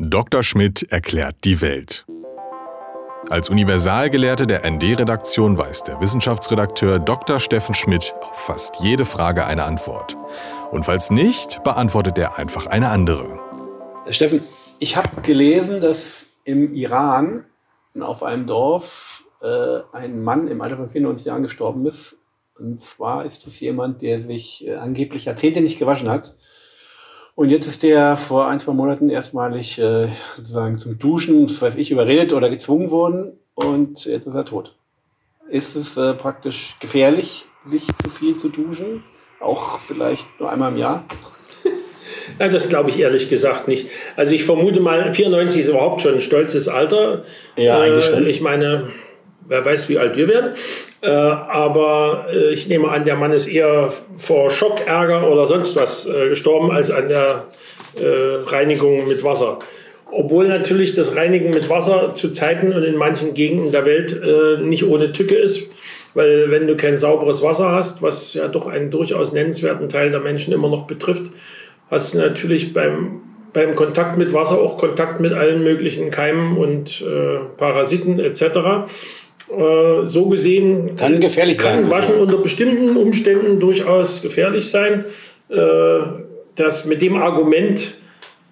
Dr. Schmidt erklärt die Welt. Als Universalgelehrte der ND-Redaktion weiß der Wissenschaftsredakteur Dr. Steffen Schmidt auf fast jede Frage eine Antwort. Und falls nicht, beantwortet er einfach eine andere. Steffen, ich habe gelesen, dass im Iran auf einem Dorf äh, ein Mann im Alter von 94 Jahren gestorben ist. Und zwar ist es jemand, der sich äh, angeblich Jahrzehnte nicht gewaschen hat und jetzt ist der vor ein, zwei Monaten erstmalig äh, sozusagen zum Duschen, das weiß ich, überredet oder gezwungen worden und jetzt ist er tot. Ist es äh, praktisch gefährlich, sich zu viel zu duschen? Auch vielleicht nur einmal im Jahr? Nein, das glaube ich ehrlich gesagt nicht. Also ich vermute mal, 94 ist überhaupt schon ein stolzes Alter. Ja, eigentlich schon. Ich meine, wer weiß, wie alt wir werden. Äh, aber äh, ich nehme an, der Mann ist eher vor Schock, Ärger oder sonst was äh, gestorben, als an der äh, Reinigung mit Wasser. Obwohl natürlich das Reinigen mit Wasser zu Zeiten und in manchen Gegenden der Welt äh, nicht ohne Tücke ist. Weil wenn du kein sauberes Wasser hast, was ja doch einen durchaus nennenswerten Teil der Menschen immer noch betrifft, hast du natürlich beim beim Kontakt mit Wasser auch Kontakt mit allen möglichen Keimen und äh, Parasiten etc. Äh, so gesehen kann gefährlich kann sein. Waschen unter bestimmten Umständen durchaus gefährlich sein. Äh, das mit dem Argument,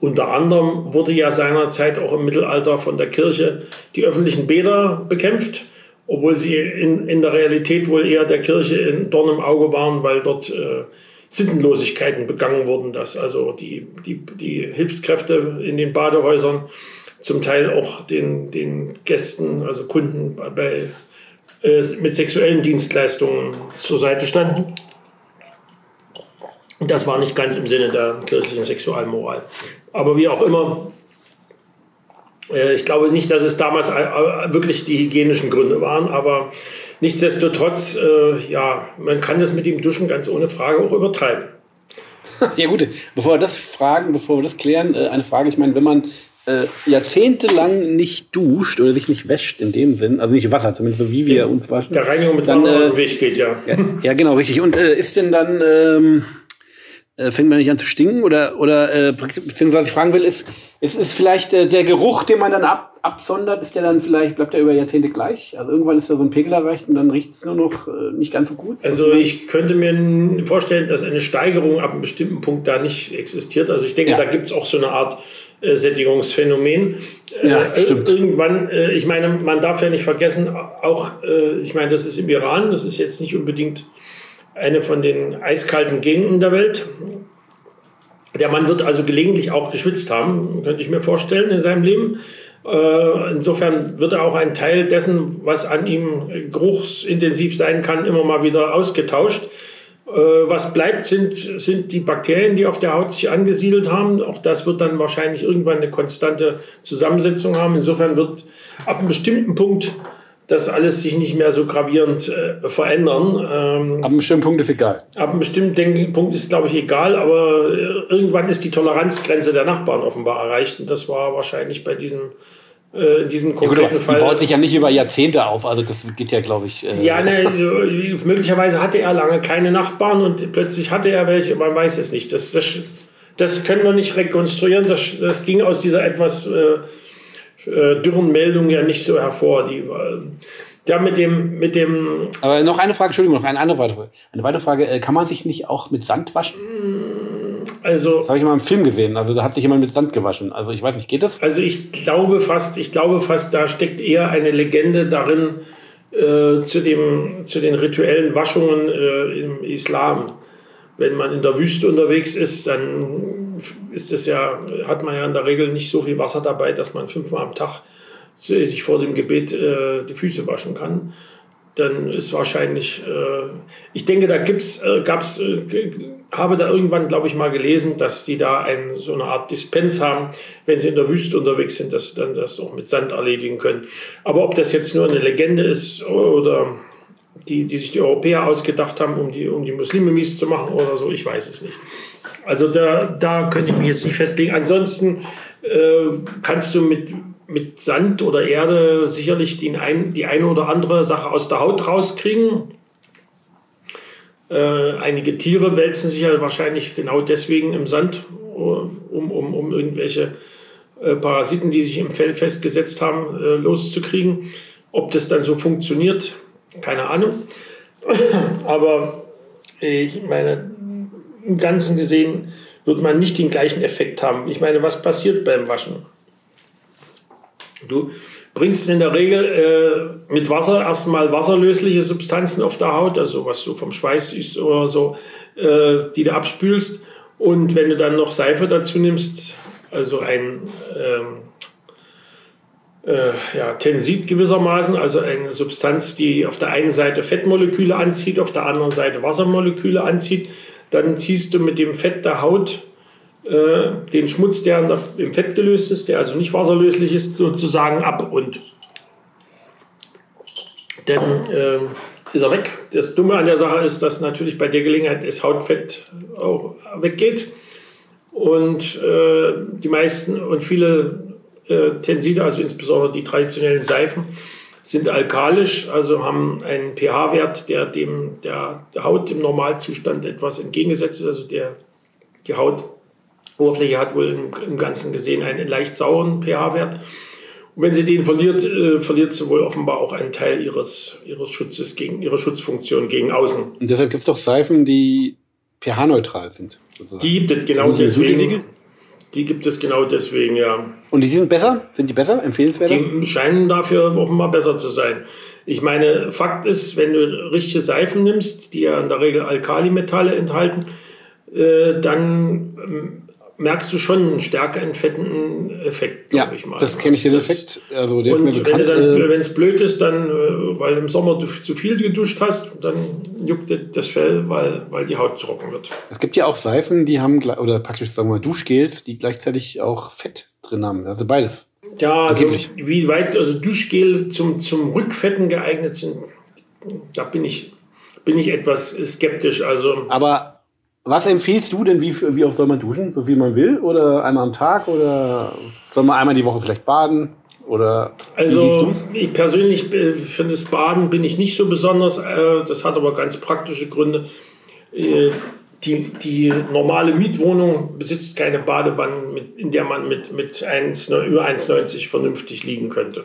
unter anderem wurde ja seinerzeit auch im Mittelalter von der Kirche die öffentlichen Bäder bekämpft, obwohl sie in, in der Realität wohl eher der Kirche in Dorn im Auge waren, weil dort äh, Sittenlosigkeiten begangen wurden, dass also die, die, die Hilfskräfte in den Badehäusern zum Teil auch den, den Gästen, also Kunden bei, äh, mit sexuellen Dienstleistungen zur Seite standen. Das war nicht ganz im Sinne der kirchlichen Sexualmoral. Aber wie auch immer, äh, ich glaube nicht, dass es damals äh, wirklich die hygienischen Gründe waren, aber nichtsdestotrotz, äh, ja, man kann das mit dem Duschen ganz ohne Frage auch übertreiben. Ja gut, bevor wir das fragen, bevor wir das klären, eine Frage. Ich meine, wenn man äh, jahrzehntelang nicht duscht oder sich nicht wäscht in dem Sinn, also nicht Wasser, zumindest so wie wir uns waschen. Der Reinigung mit Wasser äh, aus dem Weg geht, ja. ja. ja. genau, richtig. Und äh, ist denn dann, ähm, äh, fängt man nicht an zu stinken? Oder, oder äh, beziehungsweise was ich fragen will, ist, ist, ist vielleicht äh, der Geruch, den man dann ab, absondert, ist der dann vielleicht, bleibt der über Jahrzehnte gleich? Also irgendwann ist da so ein Pegel erreicht und dann riecht es nur noch nicht ganz so gut? Also ich könnte mir vorstellen, dass eine Steigerung ab einem bestimmten Punkt da nicht existiert. Also ich denke, ja. da gibt es auch so eine Art äh, Sättigungsphänomen. Ja, äh, stimmt. Irgendwann, äh, ich meine, man darf ja nicht vergessen, auch, ich meine, das ist im Iran, das ist jetzt nicht unbedingt eine von den eiskalten Gegenden der Welt. Der Mann wird also gelegentlich auch geschwitzt haben, könnte ich mir vorstellen, in seinem Leben. Insofern wird er auch ein Teil dessen, was an ihm geruchsintensiv sein kann, immer mal wieder ausgetauscht. Äh, was bleibt, sind, sind die Bakterien, die auf der Haut sich angesiedelt haben. Auch das wird dann wahrscheinlich irgendwann eine konstante Zusammensetzung haben. Insofern wird ab einem bestimmten Punkt das alles sich nicht mehr so gravierend äh, verändern. Ähm, ab einem bestimmten Punkt ist egal. Ab einem bestimmten Punkt ist, glaube ich, egal, aber äh, irgendwann ist die Toleranzgrenze der Nachbarn offenbar erreicht. Und das war wahrscheinlich bei diesem in diesem konkreten ja, gut, Fall. Die baut sich ja nicht über Jahrzehnte auf, also das geht ja, glaube ich. Äh ja, ne, möglicherweise hatte er lange keine Nachbarn und plötzlich hatte er welche, man weiß es nicht. Das, das, das können wir nicht rekonstruieren. Das, das ging aus dieser etwas äh, äh dürren Meldung ja nicht so hervor. Die, ja, mit dem, mit dem. Aber noch eine Frage, Entschuldigung, noch eine andere weitere. Eine weitere Frage. Äh, kann man sich nicht auch mit Sand waschen? Also, das habe ich mal im Film gesehen. Also da hat sich jemand mit Sand gewaschen. Also ich weiß nicht, geht das? Also ich glaube fast, ich glaube fast, da steckt eher eine Legende darin äh, zu, dem, zu den rituellen Waschungen äh, im Islam. Wenn man in der Wüste unterwegs ist, dann ist es ja, hat man ja in der Regel nicht so viel Wasser dabei, dass man fünfmal am Tag sich vor dem Gebet äh, die Füße waschen kann dann ist wahrscheinlich, äh, ich denke, da gibt's, äh, gab's, äh, habe da irgendwann, glaube ich, mal gelesen, dass die da ein, so eine Art Dispens haben, wenn sie in der Wüste unterwegs sind, dass sie dann das auch mit Sand erledigen können. Aber ob das jetzt nur eine Legende ist oder die, die sich die Europäer ausgedacht haben, um die, um die Muslime mies zu machen oder so, ich weiß es nicht. Also da, da könnte ich mich jetzt nicht festlegen. Ansonsten äh, kannst du mit mit Sand oder Erde sicherlich die, ein, die eine oder andere Sache aus der Haut rauskriegen. Äh, einige Tiere wälzen sich ja wahrscheinlich genau deswegen im Sand, um, um, um irgendwelche äh, Parasiten, die sich im Fell festgesetzt haben, äh, loszukriegen. Ob das dann so funktioniert, keine Ahnung. Aber ich meine, im Ganzen gesehen wird man nicht den gleichen Effekt haben. Ich meine, was passiert beim Waschen? Du bringst in der Regel äh, mit Wasser erstmal wasserlösliche Substanzen auf der Haut, also was du vom Schweiß ist oder so, äh, die du abspülst. Und wenn du dann noch Seife dazu nimmst, also ein ähm, äh, ja, Tensid gewissermaßen, also eine Substanz, die auf der einen Seite Fettmoleküle anzieht, auf der anderen Seite Wassermoleküle anzieht, dann ziehst du mit dem Fett der Haut äh, den Schmutz, der im Fett gelöst ist, der also nicht wasserlöslich ist, sozusagen ab und dann äh, ist er weg. Das Dumme an der Sache ist, dass natürlich bei der Gelegenheit das Hautfett auch weggeht und äh, die meisten und viele äh, Tenside, also insbesondere die traditionellen Seifen, sind alkalisch, also haben einen pH-Wert, der dem der, der Haut im Normalzustand etwas entgegengesetzt ist. Also der, die Haut Oberfläche hat wohl im, im Ganzen gesehen einen leicht sauren pH-Wert. Und wenn sie den verliert, äh, verliert sie wohl offenbar auch einen Teil ihres, ihres Schutzes gegen ihre Schutzfunktion gegen außen. Und deshalb gibt es doch Seifen, die pH-neutral sind. Sozusagen. Die gibt es genau deswegen. Die gibt es genau deswegen, ja. Und die sind besser? Sind die besser? Empfehlenswerter? Die scheinen dafür offenbar besser zu sein. Ich meine, Fakt ist, wenn du richtige Seifen nimmst, die ja in der Regel Alkalimetalle enthalten, äh, dann ähm, merkst du schon einen stärker entfettenden Effekt, ja, ich mal. Das kenne ich den Effekt. Also der und ist mir bekannt. Wenn äh, es blöd ist, dann, äh, weil im Sommer du zu viel geduscht hast, dann juckt das Fell, weil, weil die Haut trocken wird. Es gibt ja auch Seifen, die haben, oder praktisch sagen wir mal Duschgels, die gleichzeitig auch Fett drin haben. Also beides. Ja, also wie weit also Duschgel zum, zum Rückfetten geeignet sind, da bin ich, bin ich etwas skeptisch. Also Aber was empfiehlst du denn, wie, wie oft soll man duschen? So viel man will? Oder einmal am Tag? Oder soll man einmal die Woche vielleicht baden? Oder also ich persönlich äh, finde das Baden bin ich nicht so besonders. Äh, das hat aber ganz praktische Gründe. Äh, die, die normale Mietwohnung besitzt keine Badewanne, in der man mit, mit 1, über 1,90 vernünftig liegen könnte.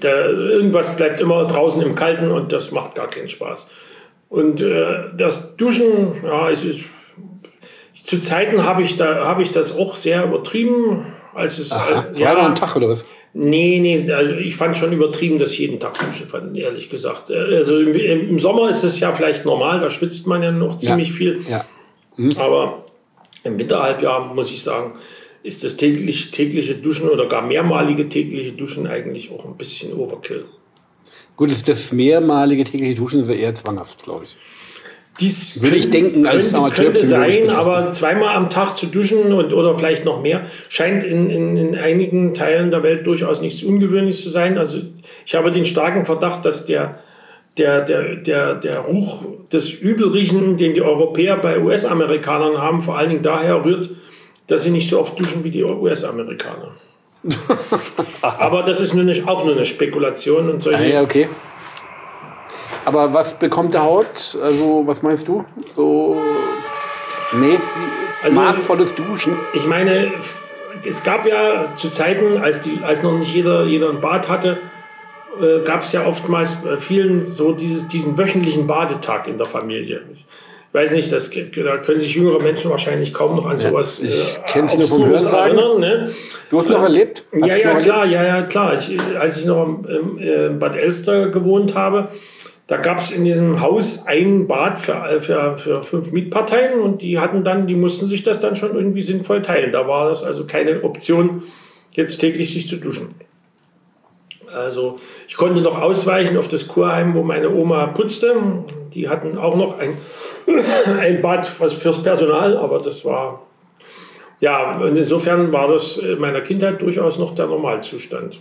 Da, irgendwas bleibt immer draußen im Kalten und das macht gar keinen Spaß. Und äh, das Duschen, ja, es ist, zu Zeiten habe ich, da, hab ich das auch sehr übertrieben. Als es, Aha, äh, ja, am Tag oder was? Nee, nee, also ich fand schon übertrieben, dass ich jeden Tag duschen fand, ehrlich gesagt. Äh, also im, im Sommer ist es ja vielleicht normal, da schwitzt man ja noch ziemlich ja. viel. Ja. Mhm. Aber im Winterhalbjahr, muss ich sagen, ist das täglich, tägliche Duschen oder gar mehrmalige tägliche Duschen eigentlich auch ein bisschen Overkill. Gut, das, das mehrmalige tägliche Duschen ist eher zwanghaft, glaube ich. Dies Würde ich denken, als könnte, könnte sein, aber zweimal am Tag zu duschen und, oder vielleicht noch mehr, scheint in, in, in einigen Teilen der Welt durchaus nichts Ungewöhnliches zu sein. Also ich habe den starken Verdacht, dass der, der, der, der, der Ruch des Übelriechen, den die Europäer bei US-Amerikanern haben, vor allen Dingen daher rührt, dass sie nicht so oft duschen wie die US-Amerikaner. Aber das ist nur nicht, auch nur eine Spekulation und solche. Ah, ja, okay. Aber was bekommt der Haut? Also, was meinst du? So mäßig, also, maßvolles Duschen? Ich meine, es gab ja zu Zeiten, als, die, als noch nicht jeder, jeder ein Bad hatte, äh, gab es ja oftmals bei vielen so dieses, diesen wöchentlichen Badetag in der Familie. Ich, weiß nicht, das, da können sich jüngere Menschen wahrscheinlich kaum noch an sowas ja, ich äh, kenne es nur vom Hörensagen. erinnern. Ne? Du hast noch erlebt? Hast ja, ja, klar, ja, ja, klar. Ich, als ich noch im, äh, Bad Elster gewohnt habe, da gab es in diesem Haus ein Bad für, für, für fünf Mietparteien und die hatten dann, die mussten sich das dann schon irgendwie sinnvoll teilen. Da war das also keine Option, jetzt täglich sich zu duschen. Also ich konnte noch ausweichen auf das Kurheim, wo meine Oma putzte. Die hatten auch noch ein, ein Bad was fürs Personal, aber das war ja, insofern war das in meiner Kindheit durchaus noch der Normalzustand.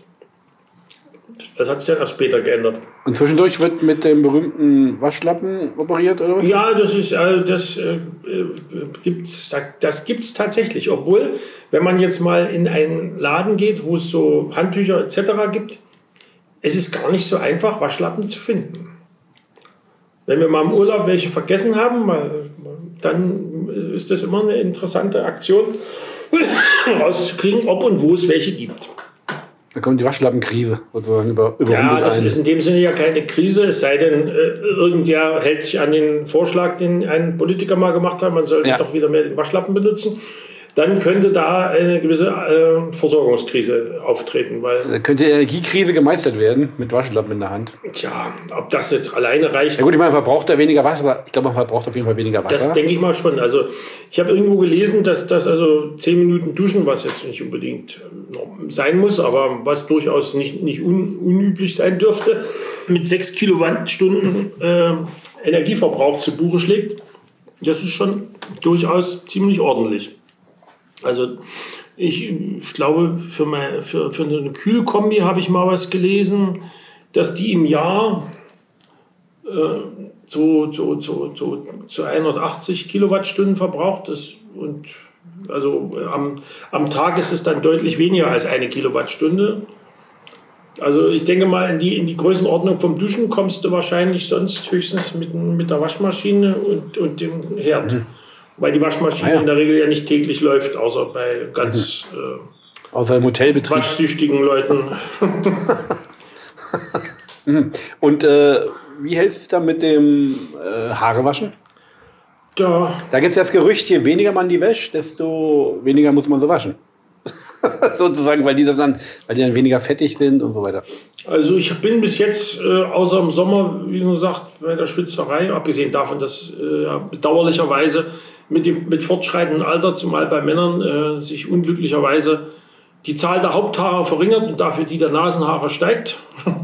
Das hat sich dann erst später geändert. Und zwischendurch wird mit dem berühmten Waschlappen operiert oder was? Ja, das ist also das äh, gibt's das gibt's tatsächlich, obwohl wenn man jetzt mal in einen Laden geht, wo es so Handtücher etc. gibt, es ist gar nicht so einfach, Waschlappen zu finden. Wenn wir mal im Urlaub welche vergessen haben, dann ist das immer eine interessante Aktion. rauszukriegen, ob und wo es welche gibt. Da kommt die Waschlappenkrise sozusagen über, über Ja, das ist in dem Sinne ja keine Krise, es sei denn, äh, irgendwer hält sich an den Vorschlag, den ein Politiker mal gemacht hat, man sollte Ja. doch wieder mehr den Waschlappen benutzen. Dann könnte da eine gewisse äh, Versorgungskrise auftreten, weil, Da könnte die Energiekrise gemeistert werden mit Waschlappen in der Hand. tja, ob das jetzt alleine reicht, Ja gut, ich meine, man verbraucht da weniger Wasser. Ich glaube, man verbraucht auf jeden Fall weniger Wasser. Das denke ich mal schon. Also ich habe irgendwo gelesen, dass das also 10 Minuten Duschen, was jetzt nicht unbedingt äh, sein muss, aber was durchaus nicht, nicht un, unüblich sein dürfte, mit 6 Kilowattstunden äh, Energieverbrauch zu Buche schlägt. Das ist schon durchaus ziemlich ordentlich. Also ich, ich glaube, für, mein, für, für eine Kühlkombi habe ich mal was gelesen, dass die im Jahr so, so, so, so, so 180 Kilowattstunden verbraucht ist. Und also äh, am, am Tag ist es dann deutlich weniger als eine Kilowattstunde. Also ich denke mal, in die, in die Größenordnung vom Duschen kommst du wahrscheinlich sonst höchstens mit, mit der Waschmaschine und, und dem Herd. Weil die Waschmaschine Ah ja. in der Regel ja nicht täglich läuft, außer bei ganz äh, Außer im Hotelbetrieb. waschsüchtigen Leuten. Und äh, wie hältst du es da mit dem äh, Haarewaschen? Da Da gibt es ja das Gerücht, je weniger man die wäscht, desto weniger muss man so waschen. Sozusagen, weil die, dann, weil die dann weniger fettig sind und so weiter. Also ich bin bis jetzt, äh, außer im Sommer, wie man sagt, bei der Schwitzerei, abgesehen davon, dass äh, ja, bedauerlicherweise mit dem mit fortschreitendem Alter, zumal bei Männern, äh, sich unglücklicherweise die Zahl der Haupthaare verringert und dafür die der Nasenhaare steigt.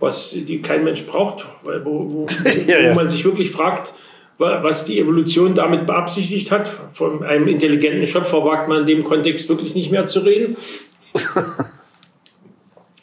Was die kein Mensch braucht, weil wo, wo, Ja, ja. wo man sich wirklich fragt, wa- was die Evolution damit beabsichtigt hat. Von einem intelligenten Schöpfer wagt man in dem Kontext wirklich nicht mehr zu reden.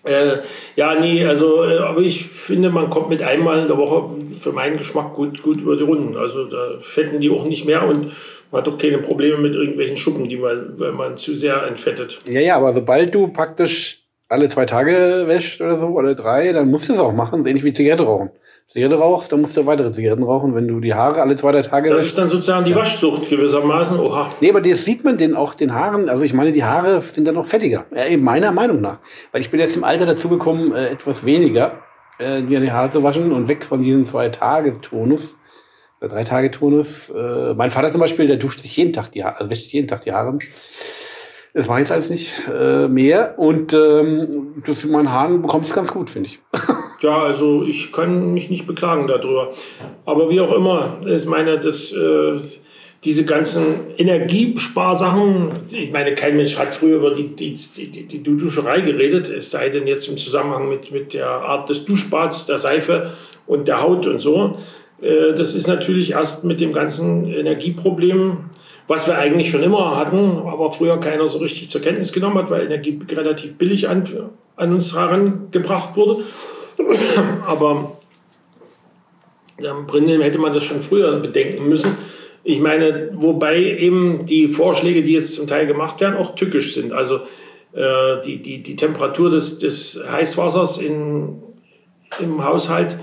Äh, ja, nee, also, äh, aber ich finde, man kommt mit einmal in der Woche für meinen Geschmack gut, gut über die Runden. Also da fetten die auch nicht mehr und man hat doch keine Probleme mit irgendwelchen Schuppen, die man, wenn man zu sehr entfettet. Ja, ja, aber sobald du praktisch alle zwei Tage wäscht oder so, oder drei, dann musst du es auch machen. Ähnlich wie Zigarette rauchen. Zigarette rauchst, dann musst du weitere Zigaretten rauchen. Wenn du die Haare alle zwei, drei Tage Das ist dann sozusagen die Waschsucht gewissermaßen. Oha. Nee, aber das sieht man den auch den Haaren. Also ich meine, die Haare sind dann noch fettiger. Ja, eben meiner Meinung nach. Weil ich bin jetzt im Alter dazu gekommen, äh, etwas weniger äh, mir die Haare zu waschen und weg von diesem zwei Tage Tonus oder drei Tage Tonus. Äh, mein Vater zum Beispiel, der duscht sich jeden Tag die Haare, also wäscht sich jeden Tag die Haare. Mache ich jetzt alles nicht äh, mehr. Und ähm, das mit meinen Haaren bekommt es ganz gut, finde ich. Ja, also ich kann mich nicht beklagen darüber. Aber wie auch immer, ich meine, das, äh, diese ganzen Energiesparsachen, ich meine, kein Mensch hat früher über die, die, die, die Duscherei geredet, es sei denn jetzt im Zusammenhang mit, mit der Art des Duschbads, der Seife und der Haut und so. Äh, das ist natürlich erst mit dem ganzen Energieproblem, was wir eigentlich schon immer hatten, aber früher keiner so richtig zur Kenntnis genommen hat, weil Energie relativ billig an, an uns herangebracht wurde. Aber im Grunde hätte man das schon früher bedenken müssen. Ich meine, wobei eben die Vorschläge, die jetzt zum Teil gemacht werden, auch tückisch sind. Also äh, die, die, die Temperatur des, des Heißwassers in, im Haushalt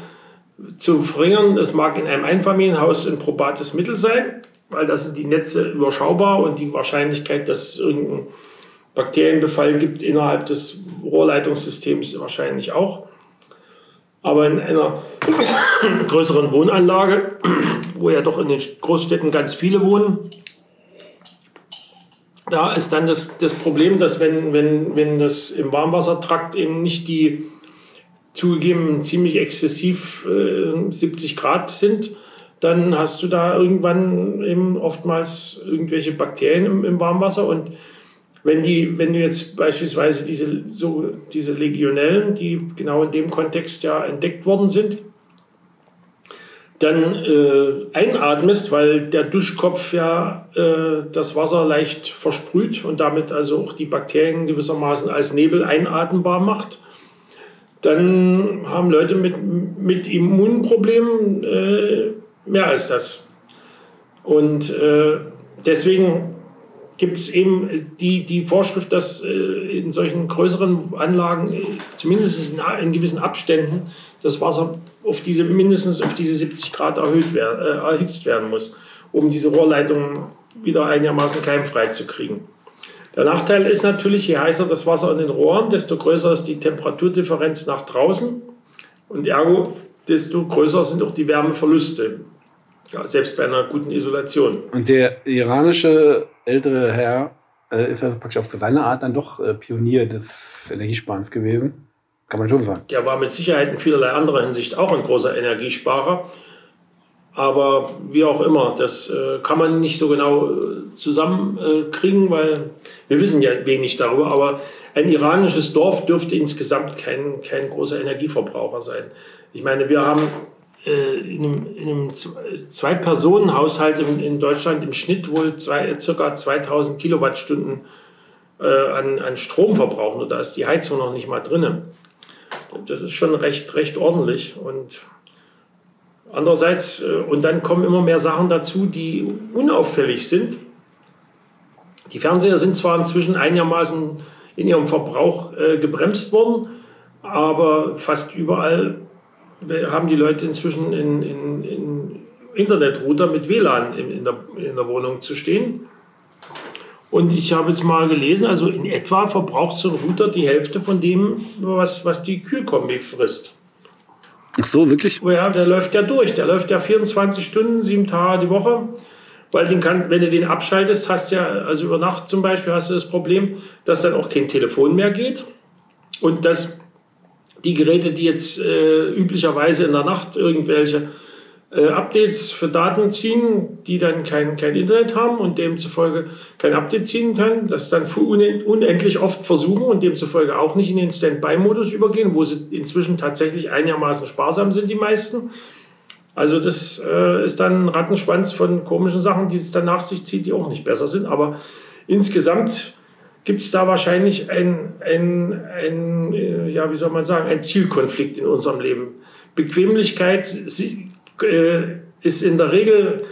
zu verringern, das mag in einem Einfamilienhaus ein probates Mittel sein, weil da sind die Netze überschaubar und die Wahrscheinlichkeit, dass es irgendeinen Bakterienbefall gibt innerhalb des Rohrleitungssystems wahrscheinlich auch. Aber in einer größeren Wohnanlage, wo ja doch in den Großstädten ganz viele wohnen, da ist dann das, das Problem, dass wenn, wenn, wenn das im Warmwassertrakt eben nicht die zugegeben ziemlich exzessiv äh, 70 Grad sind, dann hast du da irgendwann eben oftmals irgendwelche Bakterien im, im Warmwasser. Und wenn, die, wenn du jetzt beispielsweise diese, so, diese Legionellen, die genau in dem Kontext ja entdeckt worden sind, dann äh, einatmest, weil der Duschkopf ja äh, das Wasser leicht versprüht und damit also auch die Bakterien gewissermaßen als Nebel einatmbar macht, dann haben Leute mit, mit Immunproblemen äh, mehr als das. Und äh, deswegen gibt es eben die, die Vorschrift, dass äh, in solchen größeren Anlagen äh, zumindest in, in gewissen Abständen das Wasser auf diese, mindestens auf diese 70 Grad erhöht werden, äh, erhitzt werden muss, um diese Rohrleitungen wieder einigermaßen keimfrei zu kriegen. Der Nachteil ist natürlich, je heißer das Wasser in den Rohren, desto größer ist die Temperaturdifferenz nach draußen und ergo desto größer sind auch die Wärmeverluste, ja, selbst bei einer guten Isolation. Und der iranische ältere Herr äh, ist also praktisch auf seine Art dann doch äh, Pionier des Energiesparens gewesen. Kann man schon sagen. Der war mit Sicherheit in vielerlei anderer Hinsicht auch ein großer Energiesparer. Aber wie auch immer, das äh, kann man nicht so genau äh, zusammenkriegen, weil wir wissen ja wenig darüber. Aber ein iranisches Dorf dürfte insgesamt kein, kein großer Energieverbraucher sein. Ich meine, wir haben in einem, in einem Zwei-Personen-Haushalt in, in, Deutschland im Schnitt wohl zwei, circa 2000 Kilowattstunden äh, an, an Strom verbrauchen. Und da ist die Heizung noch nicht mal drin. Das ist schon recht, recht ordentlich. Und andererseits, äh, und dann kommen immer mehr Sachen dazu, die unauffällig sind. Die Fernseher sind zwar inzwischen einigermaßen in ihrem Verbrauch äh, gebremst worden, aber fast überall haben die Leute inzwischen in, in, in Internetrouter mit WLAN in, in, der, in der Wohnung zu stehen. Und ich habe jetzt mal gelesen, also in etwa verbraucht so ein Router die Hälfte von dem, was, was die Kühlkombi frisst. Ach so, wirklich? Oh ja, der läuft ja durch. Der läuft ja 24 Stunden, sieben Tage die Woche. Weil den kann, wenn du den abschaltest, hast ja, also über Nacht zum Beispiel, hast du das Problem, dass dann auch kein Telefon mehr geht. Und dass die Geräte, die jetzt äh, üblicherweise in der Nacht irgendwelche äh, Updates für Daten ziehen, die dann kein, kein Internet haben und demzufolge kein Update ziehen können, das dann unendlich oft versuchen und demzufolge auch nicht in den Standby-Modus übergehen, wo sie inzwischen tatsächlich einigermaßen sparsam sind, die meisten. Also das äh, ist dann ein Rattenschwanz von komischen Sachen, die es dann nach sich zieht, die auch nicht besser sind. Aber insgesamt gibt es da wahrscheinlich ein, ein, ein, äh, ja, wie soll man sagen, ein Zielkonflikt in unserem Leben. Bequemlichkeit äh, ist in der Regel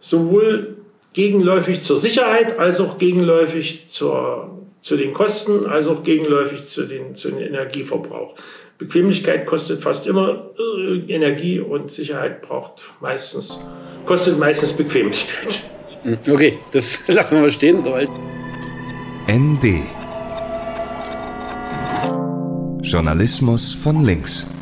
sowohl gegenläufig zur Sicherheit als auch gegenläufig zur, zu den Kosten, als auch gegenläufig zu den, zu den Energieverbrauch. Bequemlichkeit kostet fast immer äh, Energie und Sicherheit braucht meistens, kostet meistens Bequemlichkeit. Okay, das lassen wir mal stehen. ND Journalismus von links.